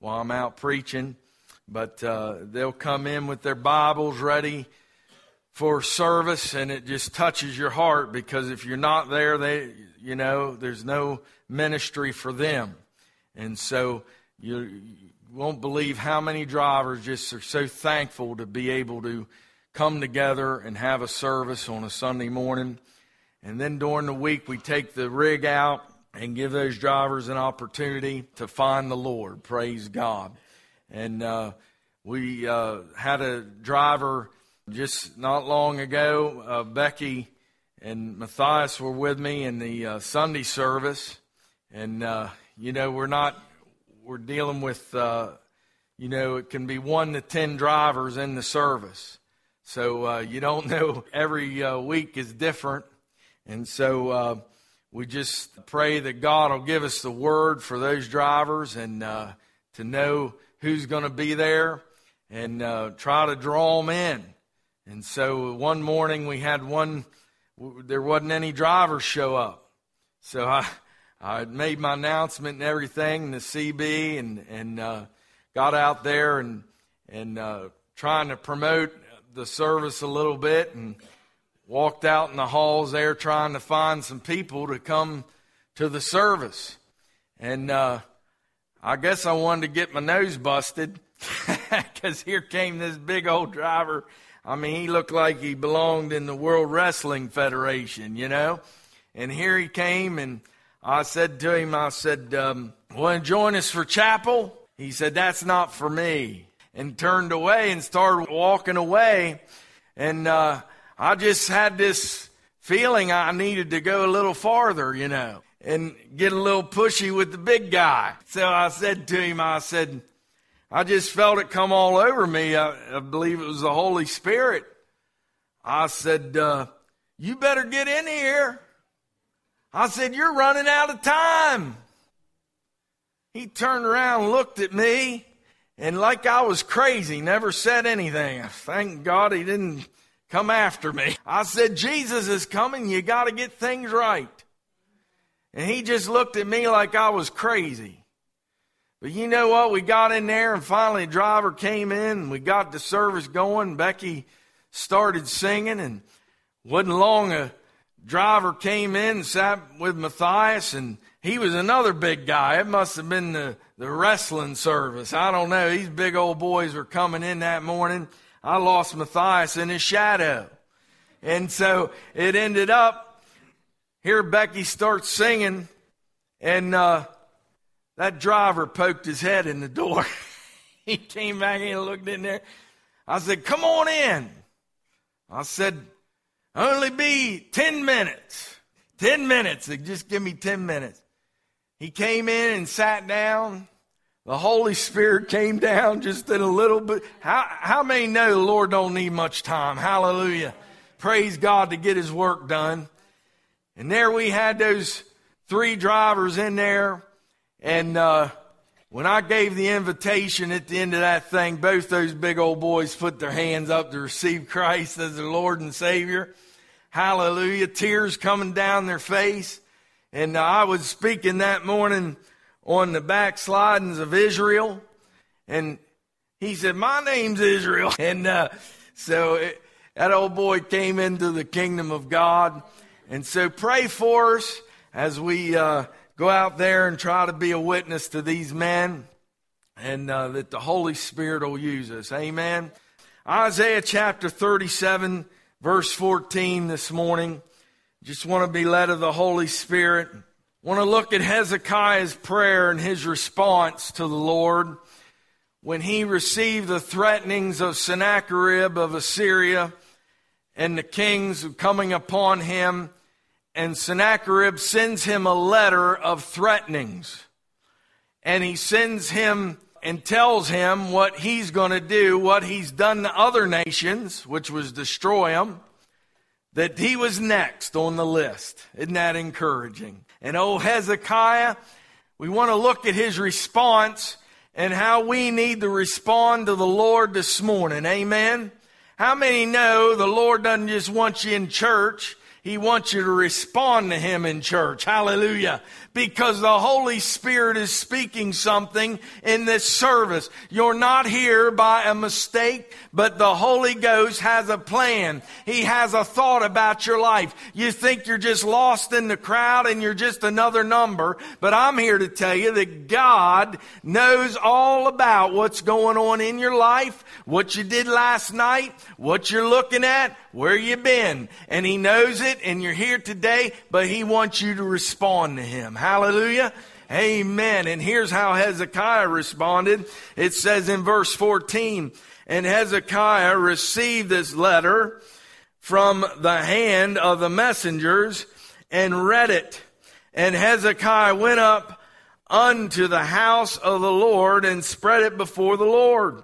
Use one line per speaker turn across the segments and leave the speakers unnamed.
while I'm out preaching. But uh, they'll come in with their Bibles ready for service, and it just touches your heart because if you're not there, they, you know, there's no ministry for them. And so you, you won't believe how many drivers just are so thankful to be able to come together and have a service on a Sunday morning. And then during the week, we take the rig out and give those drivers an opportunity to find the Lord. Praise God. And uh, we uh, had a driver just not long ago. Uh, Becky and Matthias were with me in the uh, Sunday service. And, uh, you know, we're not, we're dealing with, uh, you know, it can be one to ten drivers in the service. So you don't know, every week is different. And so we just pray that God will give us the word for those drivers and uh, to know who's going to be there and uh, try to draw them in. And so one morning we had one, there wasn't any drivers show up. So I, I made my announcement and everything, in the CB, and, and uh, got out there and, and uh, trying to promote the service a little bit. And walked out in the halls there trying to find some people to come to the service. And uh, I guess I wanted to get my nose busted because here came this big old driver. I mean, he looked like he belonged in the World Wrestling Federation, you know? And here he came, and I said to him, I said, um, Want to join us for chapel? He said, That's not for me. And turned away and started walking away. And uh, I just had this feeling I needed to go a little farther, you know, and get a little pushy with the big guy. So I said to him, I said, I just felt it come all over me. I, I believe it was the Holy Spirit. I said, uh, You better get in here. I said, You're running out of time. He turned around, looked at me, and like I was crazy, never said anything. Thank God he didn't come after me. I said, Jesus is coming. You got to get things right. And he just looked at me like I was crazy. But you know what? We got in there and finally a driver came in and we got the service going. Becky started singing and wasn't long a driver came in and sat with Matthias and he was another big guy. It must have been the, the wrestling service. I don't know. These big old boys were coming in that morning I lost Matthias in his shadow. And so it ended up, here Becky starts singing, and uh, that driver poked his head in the door. he came back in and looked in there. I said, Come on in. I said, Only be 10 minutes. 10 minutes. Just give me 10 minutes. He came in and sat down. The Holy Spirit came down just in a little bit. How, how many know the Lord don't need much time? Hallelujah. Praise God to get his work done. And there we had those three drivers in there. And uh, when I gave the invitation at the end of that thing, both those big old boys put their hands up to receive Christ as their Lord and Savior. Hallelujah. Tears coming down their face. And uh, I was speaking that morning on the backslidings of Israel. And he said, My name's Israel. And uh, so it, that old boy came into the kingdom of God. And so pray for us as we uh, go out there and try to be a witness to these men and uh, that the Holy Spirit will use us. Amen. Isaiah chapter 37, verse 14 this morning. Just want to be led of the Holy Spirit want to look at Hezekiah's prayer and his response to the Lord when he received the threatenings of Sennacherib of Assyria and the kings coming upon him. And Sennacherib sends him a letter of threatenings. And he sends him and tells him what he's going to do, what he's done to other nations, which was destroy them, that he was next on the list. Isn't that encouraging? And oh, Hezekiah, we want to look at his response and how we need to respond to the Lord this morning. Amen. How many know the Lord doesn't just want you in church? He wants you to respond to Him in church. Hallelujah. Because the Holy Spirit is speaking something in this service. You're not here by a mistake, but the Holy Ghost has a plan. He has a thought about your life. You think you're just lost in the crowd and you're just another number, but I'm here to tell you that God knows all about what's going on in your life, what you did last night, what you're looking at, where you've been. And He knows it and you're here today, but He wants you to respond to Him. Hallelujah. Amen. And here's how Hezekiah responded. It says in verse 14, and Hezekiah received this letter from the hand of the messengers and read it. And Hezekiah went up unto the house of the Lord and spread it before the Lord.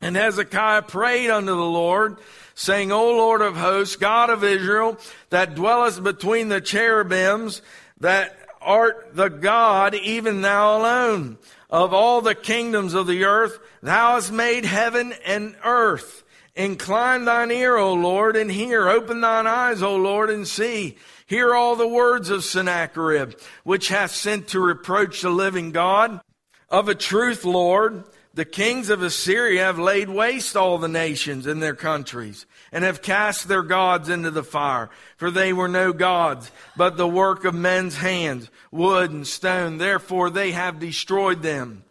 And Hezekiah prayed unto the Lord, saying, O Lord of hosts, God of Israel, that dwellest between the cherubims, that art the God, even thou alone. Of all the kingdoms of the earth, thou hast made heaven and earth. Incline thine ear, O Lord, and hear. Open thine eyes, O Lord, and see. Hear all the words of Sennacherib, which hath sent to reproach the living God. Of a truth, Lord, the kings of Assyria have laid waste all the nations and their countries, and have cast their gods into the fire. For they were no gods, but the work of men's hands, wood and stone. Therefore they have destroyed them.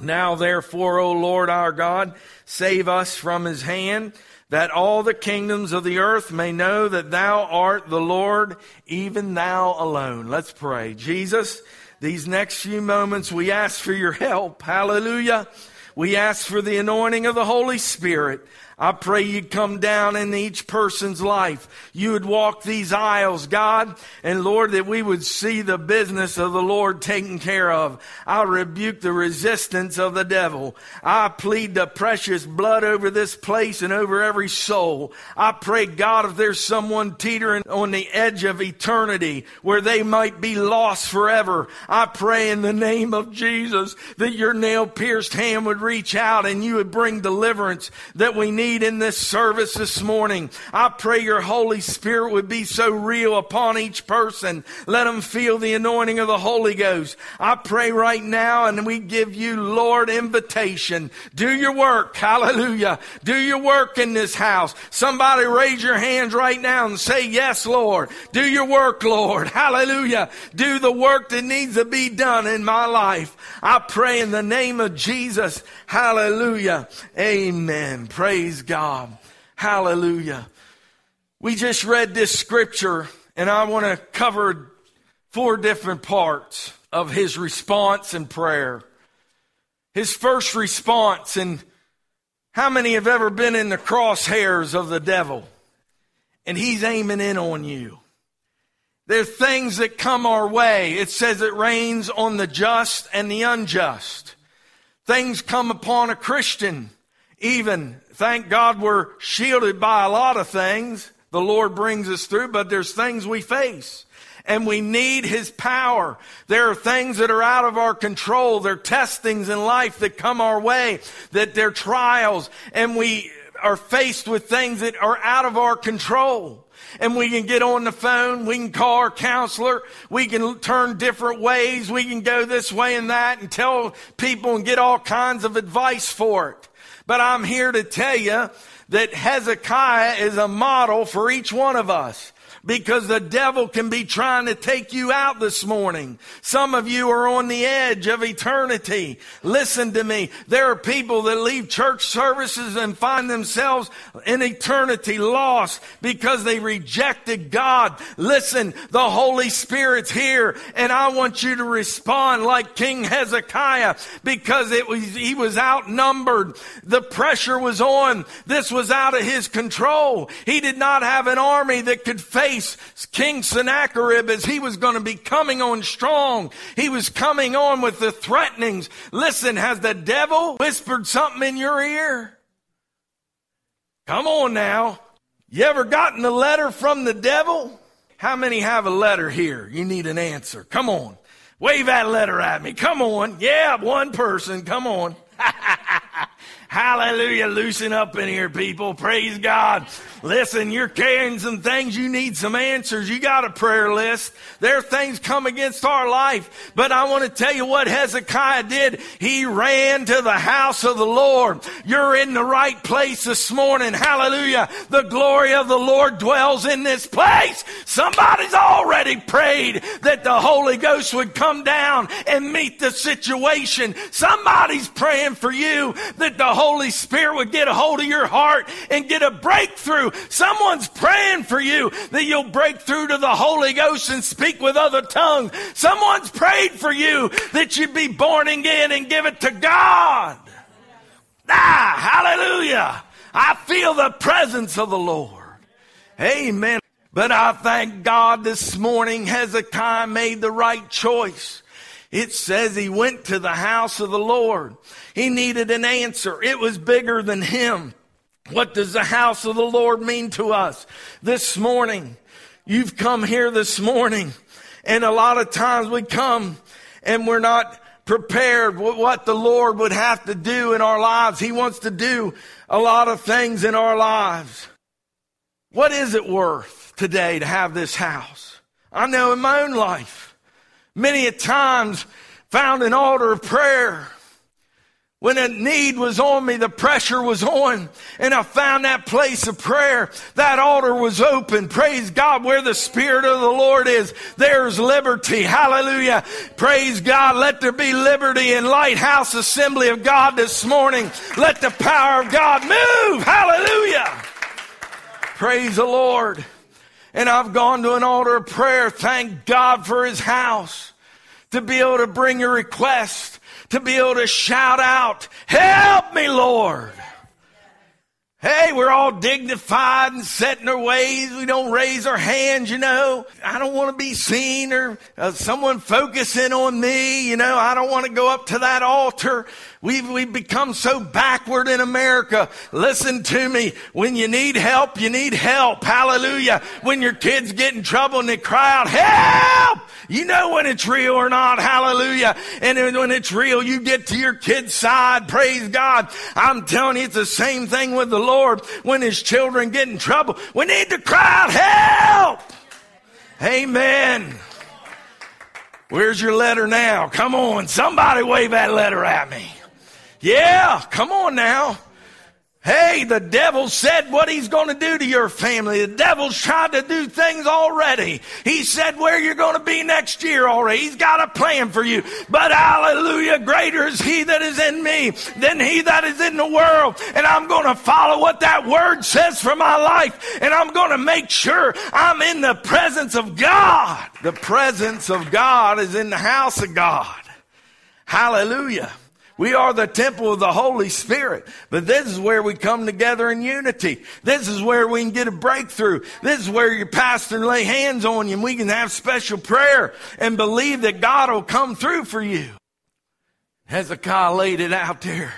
Now therefore, O Lord our God, save us from his hand, that all the kingdoms of the earth may know that thou art the Lord, even thou alone. Let's pray. Jesus, these next few moments we ask for your help. Hallelujah. We ask for the anointing of the Holy Spirit. I pray you'd come down in each person's life. You would walk these aisles, God, and Lord, that we would see the business of the Lord taken care of. I rebuke the resistance of the devil. I plead the precious blood over this place and over every soul. I pray, God, if there's someone teetering on the edge of eternity where they might be lost forever, I pray in the name of Jesus that your nail pierced hand would reach out and you would bring deliverance that we need need in this service this morning. I pray your Holy Spirit would be so real upon each person. Let them feel the anointing of the Holy Ghost. I pray right now and we give you, Lord, invitation. Do your work. Hallelujah. Do your work in this house. Somebody raise your hands right now and say, yes, Lord. Do your work, Lord. Hallelujah. Do the work that needs to be done in my life. I pray in the name of Jesus. Hallelujah. Amen. Praise Praise God. Hallelujah. We just read this scripture and I want to cover four different parts of his response and prayer. His first response and how many have ever been in the crosshairs of the devil and he's aiming in on you? There are things that come our way. It says it rains on the just and the unjust. Things come upon a Christian, even Thank God we're shielded by a lot of things. The Lord brings us through, but there's things we face and we need His power. There are things that are out of our control. There are testings in life that come our way, that they're trials, and we are faced with things that are out of our control. And we can get on the phone, we can call our counselor, we can turn different ways, we can go this way and that and tell people and get all kinds of advice for it. But I'm here to tell you that Hezekiah is a model for each one of us because the devil can be trying to take you out this morning. Some of you are on the edge of eternity. Listen to me. There are people that leave church services and find themselves in eternity lost because they rejected God. Listen, the Holy Spirit's here and I want you to respond like King Hezekiah because it was, he was outnumbered. The pressure was on. This was out of his control. He did not have an army that could face face King Sennacherib as he was going to be coming on strong. He was coming on with the threatenings. Listen, has the devil whispered something in your ear? Come on now. You ever gotten a letter from the devil? How many have a letter here? You need an answer. Come on. Wave that letter at me. Come on. Yeah, one person. Come on. Hallelujah. Loosen up in here, people. Praise God. Listen, you're carrying some things. You need some answers. You got a prayer list. There are things come against our life. But I want to tell you what Hezekiah did. He ran to the house of the Lord. You're in the right place this morning. Hallelujah. The glory of the Lord dwells in this place. Somebody's already prayed that the Holy Ghost would come down and meet the situation. Somebody's praying for you that the Holy Spirit would get a hold of your heart and get a breakthrough. Someone's praying for you that you'll break through to the Holy Ghost and speak with other tongues. Someone's prayed for you that you'd be born again and give it to God. Ah, hallelujah. I feel the presence of the Lord. Amen. But I thank God this morning Hezekiah made the right choice. It says he went to the house of the Lord. He needed an answer. It was bigger than him. What does the house of the Lord mean to us this morning? You've come here this morning and a lot of times we come and we're not prepared what the Lord would have to do in our lives. He wants to do a lot of things in our lives. What is it worth today to have this house? I know in my own life, many a times found an altar of prayer. When a need was on me, the pressure was on, and I found that place of prayer. That altar was open. Praise God. Where the Spirit of the Lord is, there's liberty. Hallelujah. Praise God. Let there be liberty in Lighthouse Assembly of God this morning. Let the power of God move. Hallelujah. Praise the Lord. And I've gone to an altar of prayer. Thank God for his house. To be able to bring a request. To be able to shout out, help me, Lord. Hey, we're all dignified and set in our ways. We don't raise our hands, you know. I don't want to be seen or uh, someone focusing on me, you know. I don't want to go up to that altar. We've, we've become so backward in America. Listen to me. When you need help, you need help. Hallelujah. When your kids get in trouble and they cry out, help! You know when it's real or not. Hallelujah. And when it's real, you get to your kid's side. Praise God. I'm telling you, it's the same thing with the Lord. When his children get in trouble, we need to cry out, help! Amen. Where's your letter now? Come on. Somebody wave that letter at me. Yeah, come on now. Hey, the devil said what he's going to do to your family. The devil's tried to do things already. He said where you're going to be next year already. He's got a plan for you. But hallelujah, greater is he that is in me than he that is in the world. And I'm going to follow what that word says for my life. And I'm going to make sure I'm in the presence of God. The presence of God is in the house of God. Hallelujah. We are the temple of the Holy Spirit. But this is where we come together in unity. This is where we can get a breakthrough. This is where your pastor lay hands on you and we can have special prayer and believe that God will come through for you. Hezekiah laid it out there.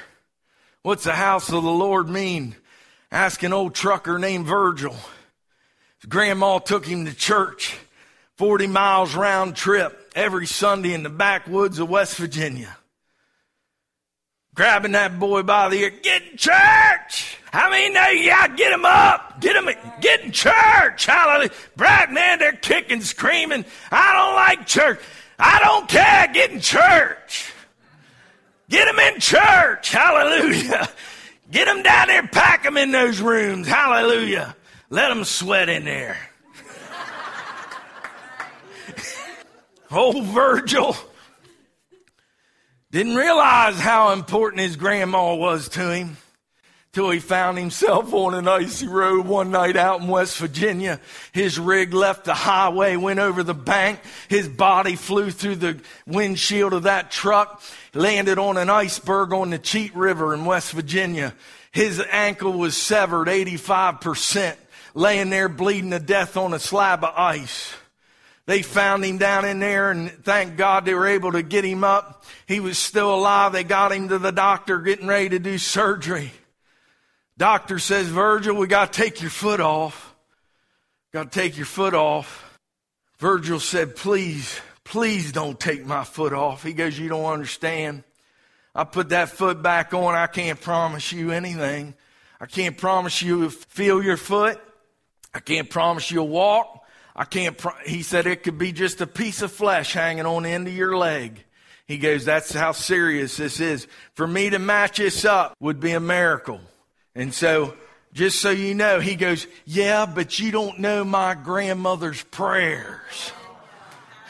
What's the house of the Lord mean? Ask an old trucker named Virgil. His grandma took him to church, 40 miles round trip every Sunday in the backwoods of West Virginia grabbing that boy by the ear. Get in church. I mean, yeah, get him up. Get him, get in church. Hallelujah. Brad, man, they're kicking, screaming. I don't like church. I don't care. Get in church. Get him in church. Hallelujah. Get him down there. Pack him in those rooms. Hallelujah. Let them sweat in there. oh, Virgil. Didn't realize how important his grandma was to him till he found himself on an icy road one night out in West Virginia. His rig left the highway, went over the bank. His body flew through the windshield of that truck, landed on an iceberg on the Cheat River in West Virginia. His ankle was severed 85%, laying there bleeding to death on a slab of ice. They found him down in there and thank God they were able to get him up. He was still alive. They got him to the doctor getting ready to do surgery. Doctor says, Virgil, we got to take your foot off. Got to take your foot off. Virgil said, please, please don't take my foot off. He goes, you don't understand. I put that foot back on. I can't promise you anything. I can't promise you feel your foot. I can't promise you'll walk. I can't, pro- he said it could be just a piece of flesh hanging on the end of your leg. He goes, that's how serious this is. For me to match this up would be a miracle. And so, just so you know, he goes, yeah, but you don't know my grandmother's prayers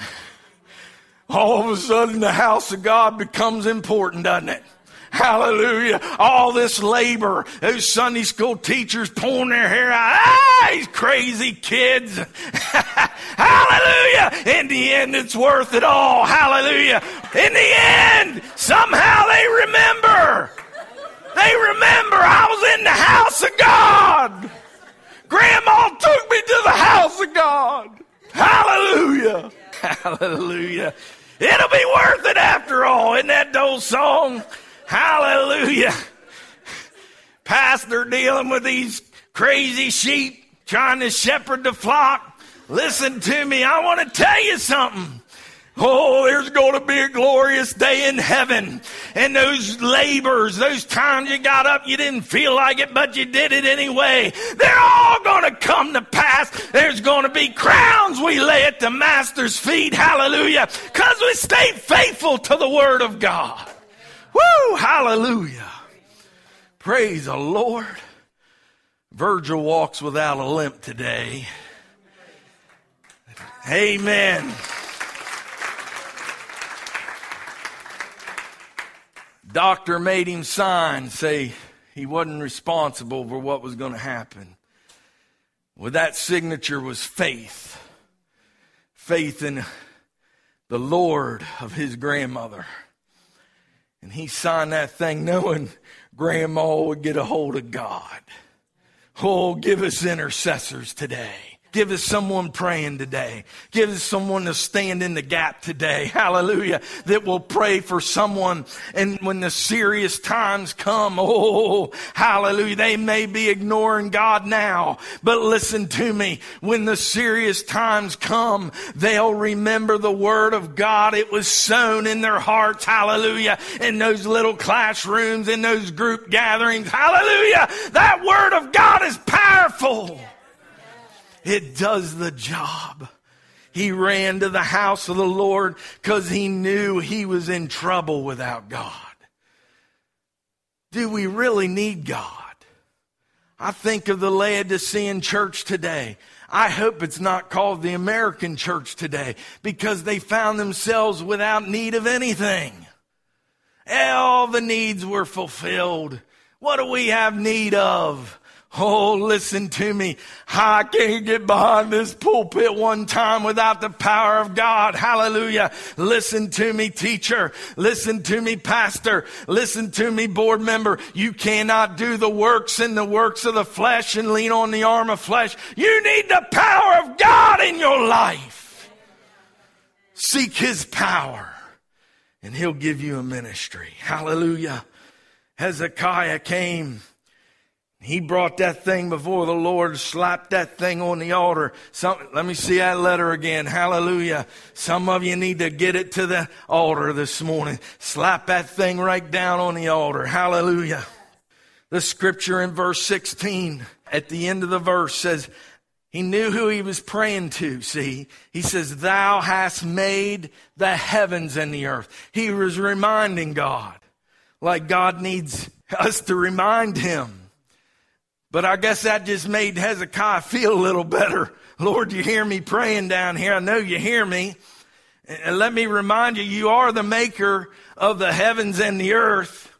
all of a sudden the house of God becomes important, doesn't it? Hallelujah. All this labor, those Sunday school teachers pulling their hair out. Ah, these crazy kids. Hallelujah. In the end, it's worth it all. Hallelujah. In the end, somehow they remember. They remember I was in the house of God. Grandma took me to the house of God. Hallelujah. Hallelujah. It'll be worth it after all. Isn't that old song? Hallelujah. Pastor dealing with these crazy sheep, trying to shepherd the flock. Listen to me. I want to tell you something. Oh, there's going to be a glorious day in heaven. And those labors, those times you got up, you didn't feel like it, but you did it anyway. They're all going to come to pass. There's going to be crowns we lay at the Master's feet. Hallelujah. Because we stayed faithful to the Word of God. Woo! Hallelujah. Praise the Lord. Virgil walks without a limp today. Amen. Doctor made him sign, say he wasn't responsible for what was going to happen. Well, that signature was faith. Faith in the Lord of his grandmother. And he signed that thing knowing grandma would get a hold of God. Oh, give us intercessors today. Give us someone praying today. Give us someone to stand in the gap today. Hallelujah. That will pray for someone. And when the serious times come, oh, hallelujah. They may be ignoring God now, but listen to me. When the serious times come, they'll remember the word of God. It was sown in their hearts. Hallelujah. In those little classrooms, in those group gatherings. Hallelujah. That word of God is powerful. It does the job. He ran to the house of the Lord because he knew he was in trouble without God. Do we really need God? I think of the Laodicean church today. I hope it's not called the American church today because they found themselves without need of anything. All the needs were fulfilled. What do we have need of? Oh, listen to me. I can't get behind this pulpit one time without the power of God. Hallelujah. Listen to me, teacher. Listen to me, pastor. Listen to me, board member. You cannot do the works and the works of the flesh and lean on the arm of flesh. You need the power of God in your life. Seek his power and he'll give you a ministry. Hallelujah. Hezekiah came he brought that thing before the Lord, slapped that thing on the altar. Some, let me see that letter again. Hallelujah. Some of you need to get it to the altar this morning. Slap that thing right down on the altar. Hallelujah. The scripture in verse 16 at the end of the verse says, he knew who he was praying to, see. He says, Thou hast made the heavens and the earth. He was reminding God, like God needs us to remind him. But I guess that just made Hezekiah feel a little better. Lord, you hear me praying down here. I know you hear me. And let me remind you, you are the maker of the heavens and the earth.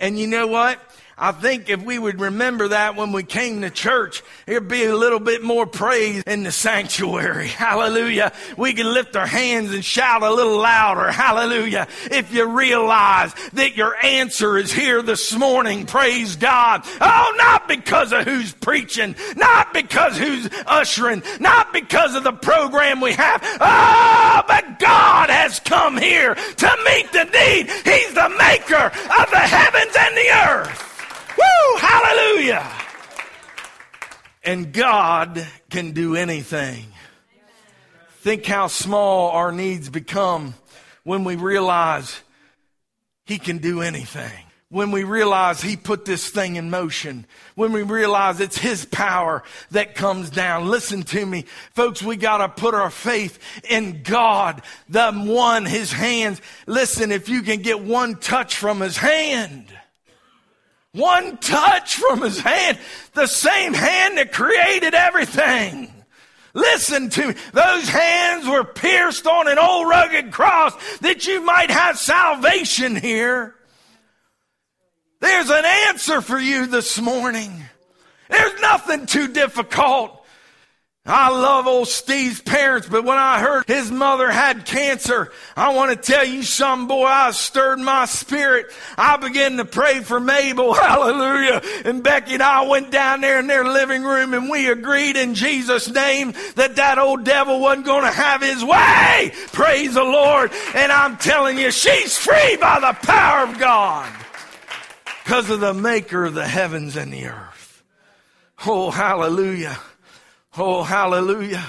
And you know what? I think if we would remember that when we came to church, there'd be a little bit more praise in the sanctuary. Hallelujah. We can lift our hands and shout a little louder. Hallelujah. If you realize that your answer is here this morning, praise God. Oh, not because of who's preaching, not because who's ushering, not because of the program we have. Oh, but God has come here to meet the need. He's the maker of the heavens and the earth. Woo! Hallelujah! And God can do anything. Think how small our needs become when we realize He can do anything when we realize He put this thing in motion, when we realize it's His power that comes down. Listen to me, folks, we gotta put our faith in God, the one, His hands. Listen, if you can get one touch from His hand, one touch from His hand, the same hand that created everything. Listen to me. Those hands were pierced on an old rugged cross that you might have salvation here. There's an answer for you this morning. There's nothing too difficult. I love old Steve's parents, but when I heard his mother had cancer, I want to tell you some boy, I stirred my spirit. I began to pray for Mabel. Hallelujah. And Becky and I went down there in their living room and we agreed in Jesus' name that that old devil wasn't going to have his way. Praise the Lord. And I'm telling you, she's free by the power of God because of the maker of the heavens and the earth. Oh, hallelujah. Oh, hallelujah.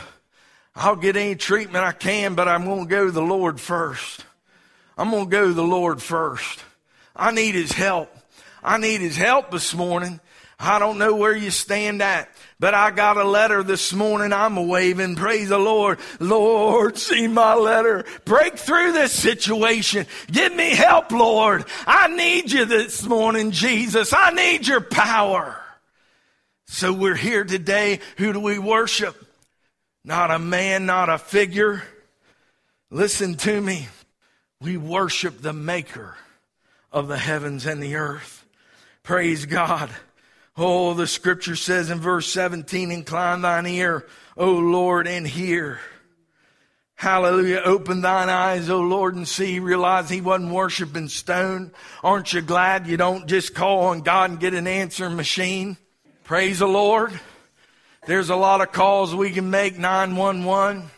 I'll get any treatment I can, but I'm going to go to the Lord first. I'm going to go to the Lord first. I need His help. I need His help this morning. I don't know where you stand at, but I got a letter this morning. I'm waving. Praise the Lord. Lord, see my letter. Break through this situation. Give me help, Lord. I need you this morning, Jesus. I need your power. So we're here today. Who do we worship? Not a man, not a figure. Listen to me. We worship the maker of the heavens and the earth. Praise God. Oh, the scripture says in verse 17, incline thine ear, O Lord, and hear. Hallelujah. Open thine eyes, O Lord, and see. Realize he wasn't worshiping stone. Aren't you glad you don't just call on God and get an answer machine? Praise the Lord. There's a lot of calls we can make 911.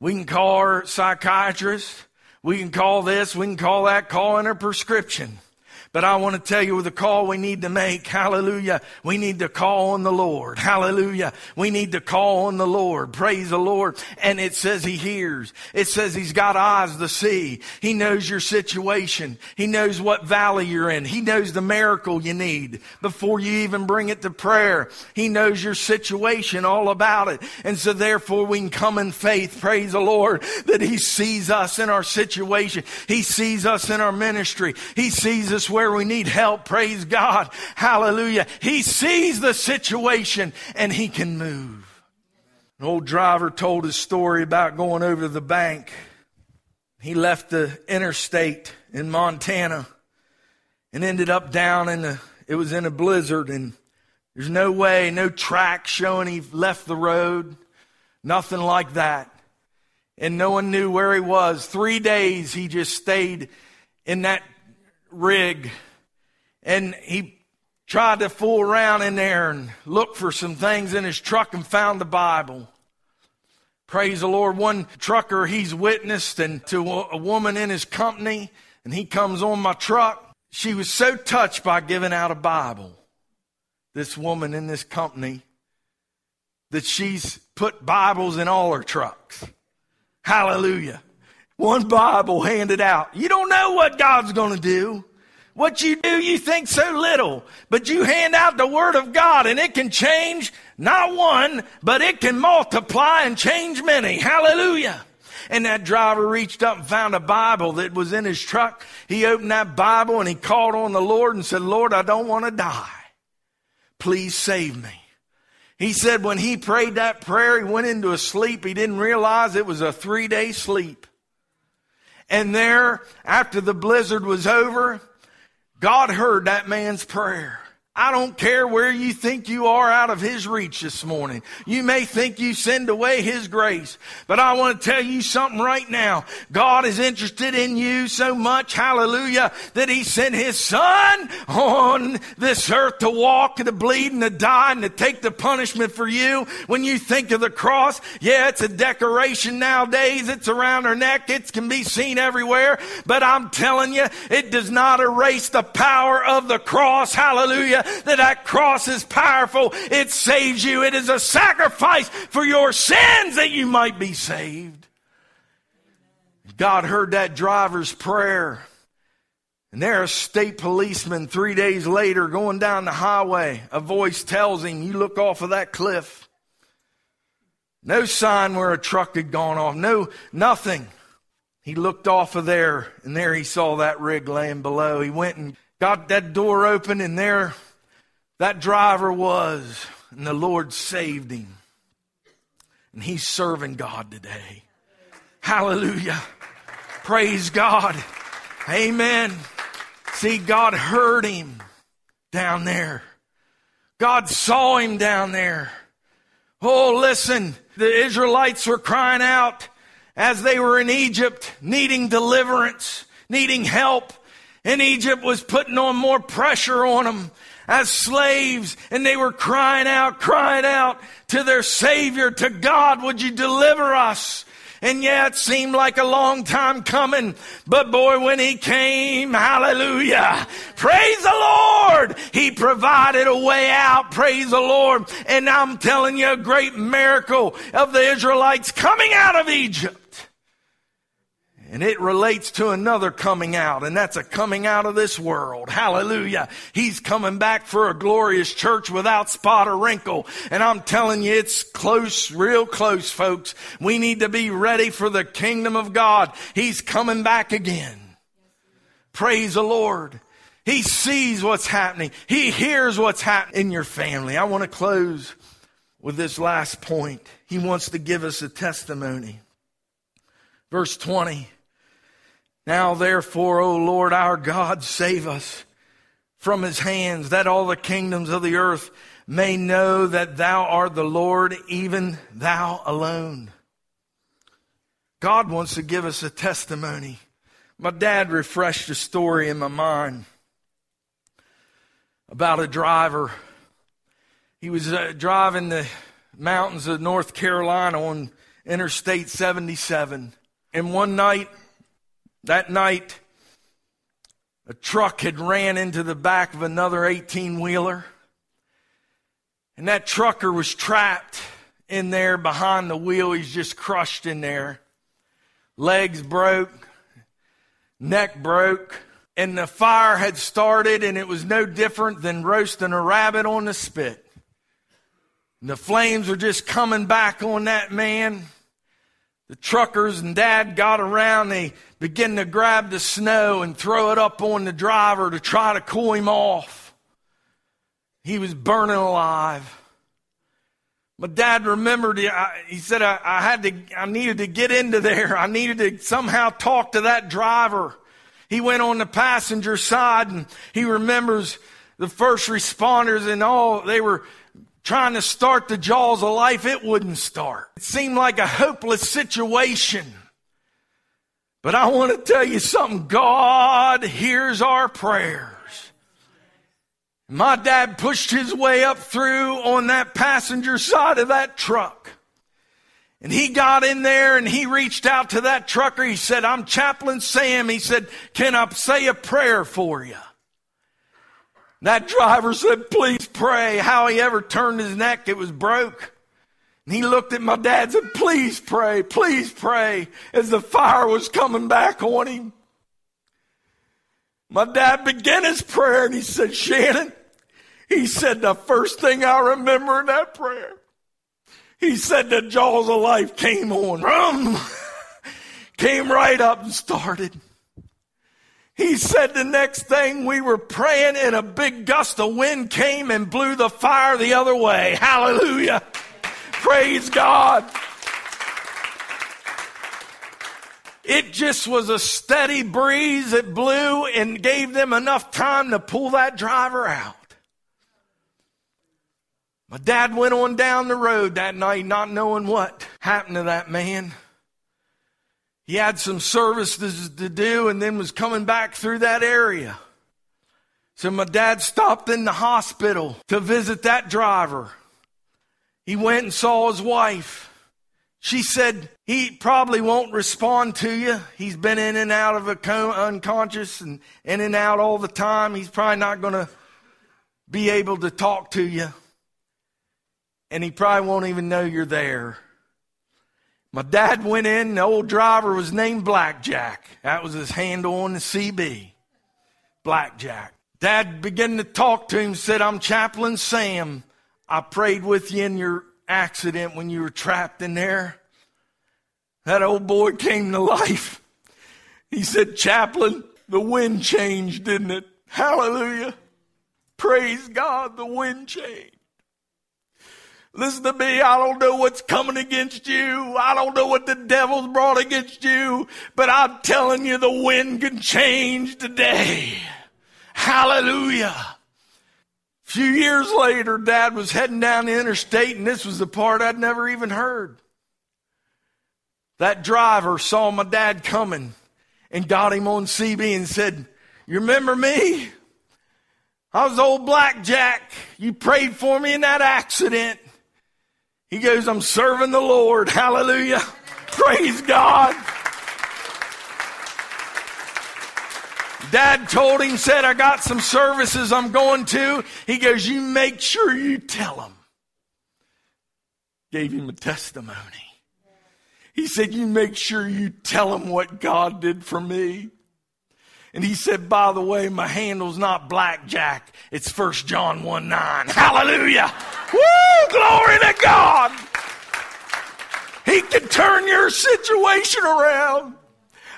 We can call our psychiatrist. We can call this. We can call that. Call in a prescription. But I want to tell you the call we need to make. Hallelujah. We need to call on the Lord. Hallelujah. We need to call on the Lord. Praise the Lord. And it says he hears. It says he's got eyes to see. He knows your situation. He knows what valley you're in. He knows the miracle you need before you even bring it to prayer. He knows your situation all about it. And so therefore we can come in faith. Praise the Lord that he sees us in our situation. He sees us in our ministry. He sees us where where we need help. Praise God. Hallelujah. He sees the situation and he can move. An old driver told his story about going over to the bank. He left the interstate in Montana and ended up down in the, it was in a blizzard and there's no way, no track showing he left the road. Nothing like that. And no one knew where he was. Three days he just stayed in that rig and he tried to fool around in there and look for some things in his truck and found the Bible. Praise the Lord. One trucker he's witnessed and to a woman in his company and he comes on my truck. She was so touched by giving out a Bible. This woman in this company that she's put Bibles in all her trucks. Hallelujah. One Bible handed out. You don't know what God's going to do. What you do, you think so little, but you hand out the Word of God and it can change not one, but it can multiply and change many. Hallelujah. And that driver reached up and found a Bible that was in his truck. He opened that Bible and he called on the Lord and said, Lord, I don't want to die. Please save me. He said when he prayed that prayer, he went into a sleep. He didn't realize it was a three day sleep. And there, after the blizzard was over, God heard that man's prayer. I don't care where you think you are out of His reach this morning. You may think you send away His grace, but I want to tell you something right now. God is interested in you so much, hallelujah, that He sent His Son on this earth to walk and to bleed and to die and to take the punishment for you. When you think of the cross, yeah, it's a decoration nowadays. It's around our neck. It can be seen everywhere, but I'm telling you, it does not erase the power of the cross, hallelujah that that cross is powerful. It saves you. It is a sacrifice for your sins that you might be saved. God heard that driver's prayer And there, a state policeman three days later going down the highway, a voice tells him, You look off of that cliff. No sign where a truck had gone off. No, nothing. He looked off of there, and there he saw that rig laying below. He went and got that door open, and there that driver was, and the Lord saved him. And he's serving God today. Hallelujah. Praise God. Amen. See, God heard him down there. God saw him down there. Oh, listen, the Israelites were crying out as they were in Egypt, needing deliverance, needing help. And Egypt was putting on more pressure on them as slaves and they were crying out, crying out to their Savior, to God, would you deliver us? And yeah, it seemed like a long time coming, but boy, when he came, hallelujah, praise the Lord, he provided a way out, praise the Lord. And I'm telling you a great miracle of the Israelites coming out of Egypt. And it relates to another coming out, and that's a coming out of this world. Hallelujah. He's coming back for a glorious church without spot or wrinkle. And I'm telling you, it's close, real close, folks. We need to be ready for the kingdom of God. He's coming back again. Praise the Lord. He sees what's happening. He hears what's happening in your family. I want to close with this last point. He wants to give us a testimony. Verse 20. Now therefore, O Lord our God, save us from his hands, that all the kingdoms of the earth may know that thou art the Lord, even thou alone. God wants to give us a testimony. My dad refreshed a story in my mind about a driver. He was uh, driving the mountains of North Carolina on Interstate 77. And one night, that night, a truck had ran into the back of another 18 wheeler. And that trucker was trapped in there behind the wheel. He's just crushed in there. Legs broke, neck broke, and the fire had started, and it was no different than roasting a rabbit on the spit. And the flames were just coming back on that man. The truckers and dad got around, they began to grab the snow and throw it up on the driver to try to cool him off. He was burning alive. My dad remembered, he said, I, I had to, I needed to get into there. I needed to somehow talk to that driver. He went on the passenger side and he remembers the first responders and all, they were trying to start the jaws of life, it wouldn't start. It seemed like a hopeless situation. But I want to tell you something. God hears our prayers. My dad pushed his way up through on that passenger side of that truck. And he got in there and he reached out to that trucker. He said, I'm Chaplain Sam. He said, Can I say a prayer for you? That driver said, Please pray. How he ever turned his neck, it was broke. And he looked at my dad and said, Please pray, please pray, as the fire was coming back on him. My dad began his prayer and he said, Shannon, he said, the first thing I remember in that prayer, he said, the jaws of life came on. Rum! came right up and started. He said the next thing we were praying and a big gust of wind came and blew the fire the other way. Hallelujah. Praise God. It just was a steady breeze that blew and gave them enough time to pull that driver out. My dad went on down the road that night not knowing what happened to that man. He had some services to do and then was coming back through that area. So my dad stopped in the hospital to visit that driver. He went and saw his wife. She said, he probably won't respond to you. He's been in and out of a coma, unconscious and in and out all the time. He's probably not going to be able to talk to you. And he probably won't even know you're there. My dad went in, the old driver was named Blackjack. That was his handle on the CB. blackjack. Dad began to talk to him, said, I'm Chaplain Sam. I prayed with you in your accident when you were trapped in there. That old boy came to life. He said, Chaplain, the wind changed, didn't it? Hallelujah. Praise God, the wind changed. Listen to me. I don't know what's coming against you. I don't know what the devil's brought against you, but I'm telling you the wind can change today. Hallelujah. A few years later, dad was heading down the interstate and this was the part I'd never even heard. That driver saw my dad coming and got him on CB and said, you remember me? I was old Blackjack. You prayed for me in that accident. He goes, I'm serving the Lord. Hallelujah. Praise God. Dad told him, said, I got some services I'm going to. He goes, You make sure you tell them. Gave him a testimony. He said, You make sure you tell them what God did for me. And he said, by the way, my handle's not blackjack. It's First John 1 9. Hallelujah. Woo! Glory to God. He can turn your situation around.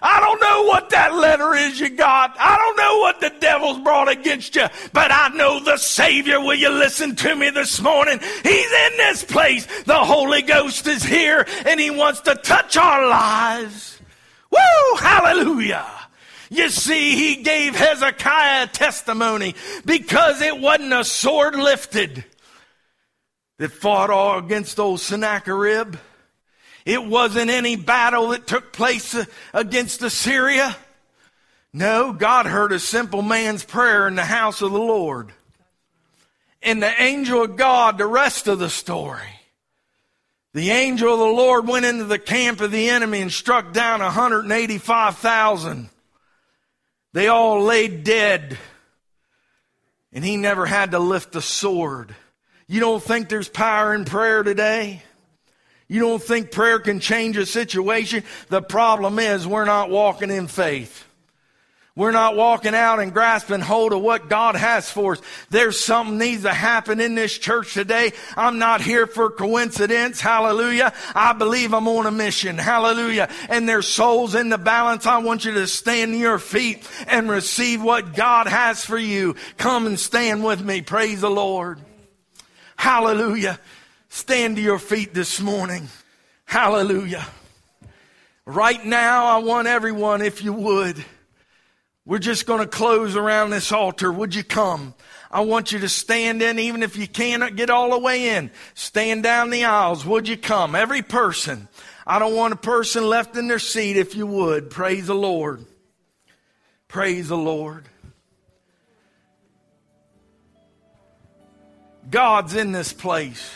I don't know what that letter is you got. I don't know what the devil's brought against you, but I know the Savior. Will you listen to me this morning? He's in this place. The Holy Ghost is here and he wants to touch our lives. Woo! Hallelujah. You see, he gave Hezekiah testimony because it wasn't a sword lifted that fought all against old Sennacherib. It wasn't any battle that took place uh, against Assyria. No, God heard a simple man's prayer in the house of the Lord. And the angel of God, the rest of the story. The angel of the Lord went into the camp of the enemy and struck down 185,000. They all laid dead. And he never had to lift a sword. You don't think there's power in prayer today? You don't think prayer can change a situation? The problem is we're not walking in faith. We're not walking out and grasping hold of what God has for us. There's something needs to happen in this church today. I'm not here for coincidence. Hallelujah. I believe I'm on a mission. Hallelujah. And there's souls in the balance. I want you to stand to your feet and receive what God has for you. Come and stand with me. Praise the Lord. Hallelujah. Stand to your feet this morning. Hallelujah. Right now, I want everyone, if you would, we're just going to close around this altar. Would you come? I want you to stand in, even if you cannot get all the way in. Stand down the aisles. Would you come? Every person. I don't want a person left in their seat if you would. Praise the Lord. Praise the Lord. God's in this place.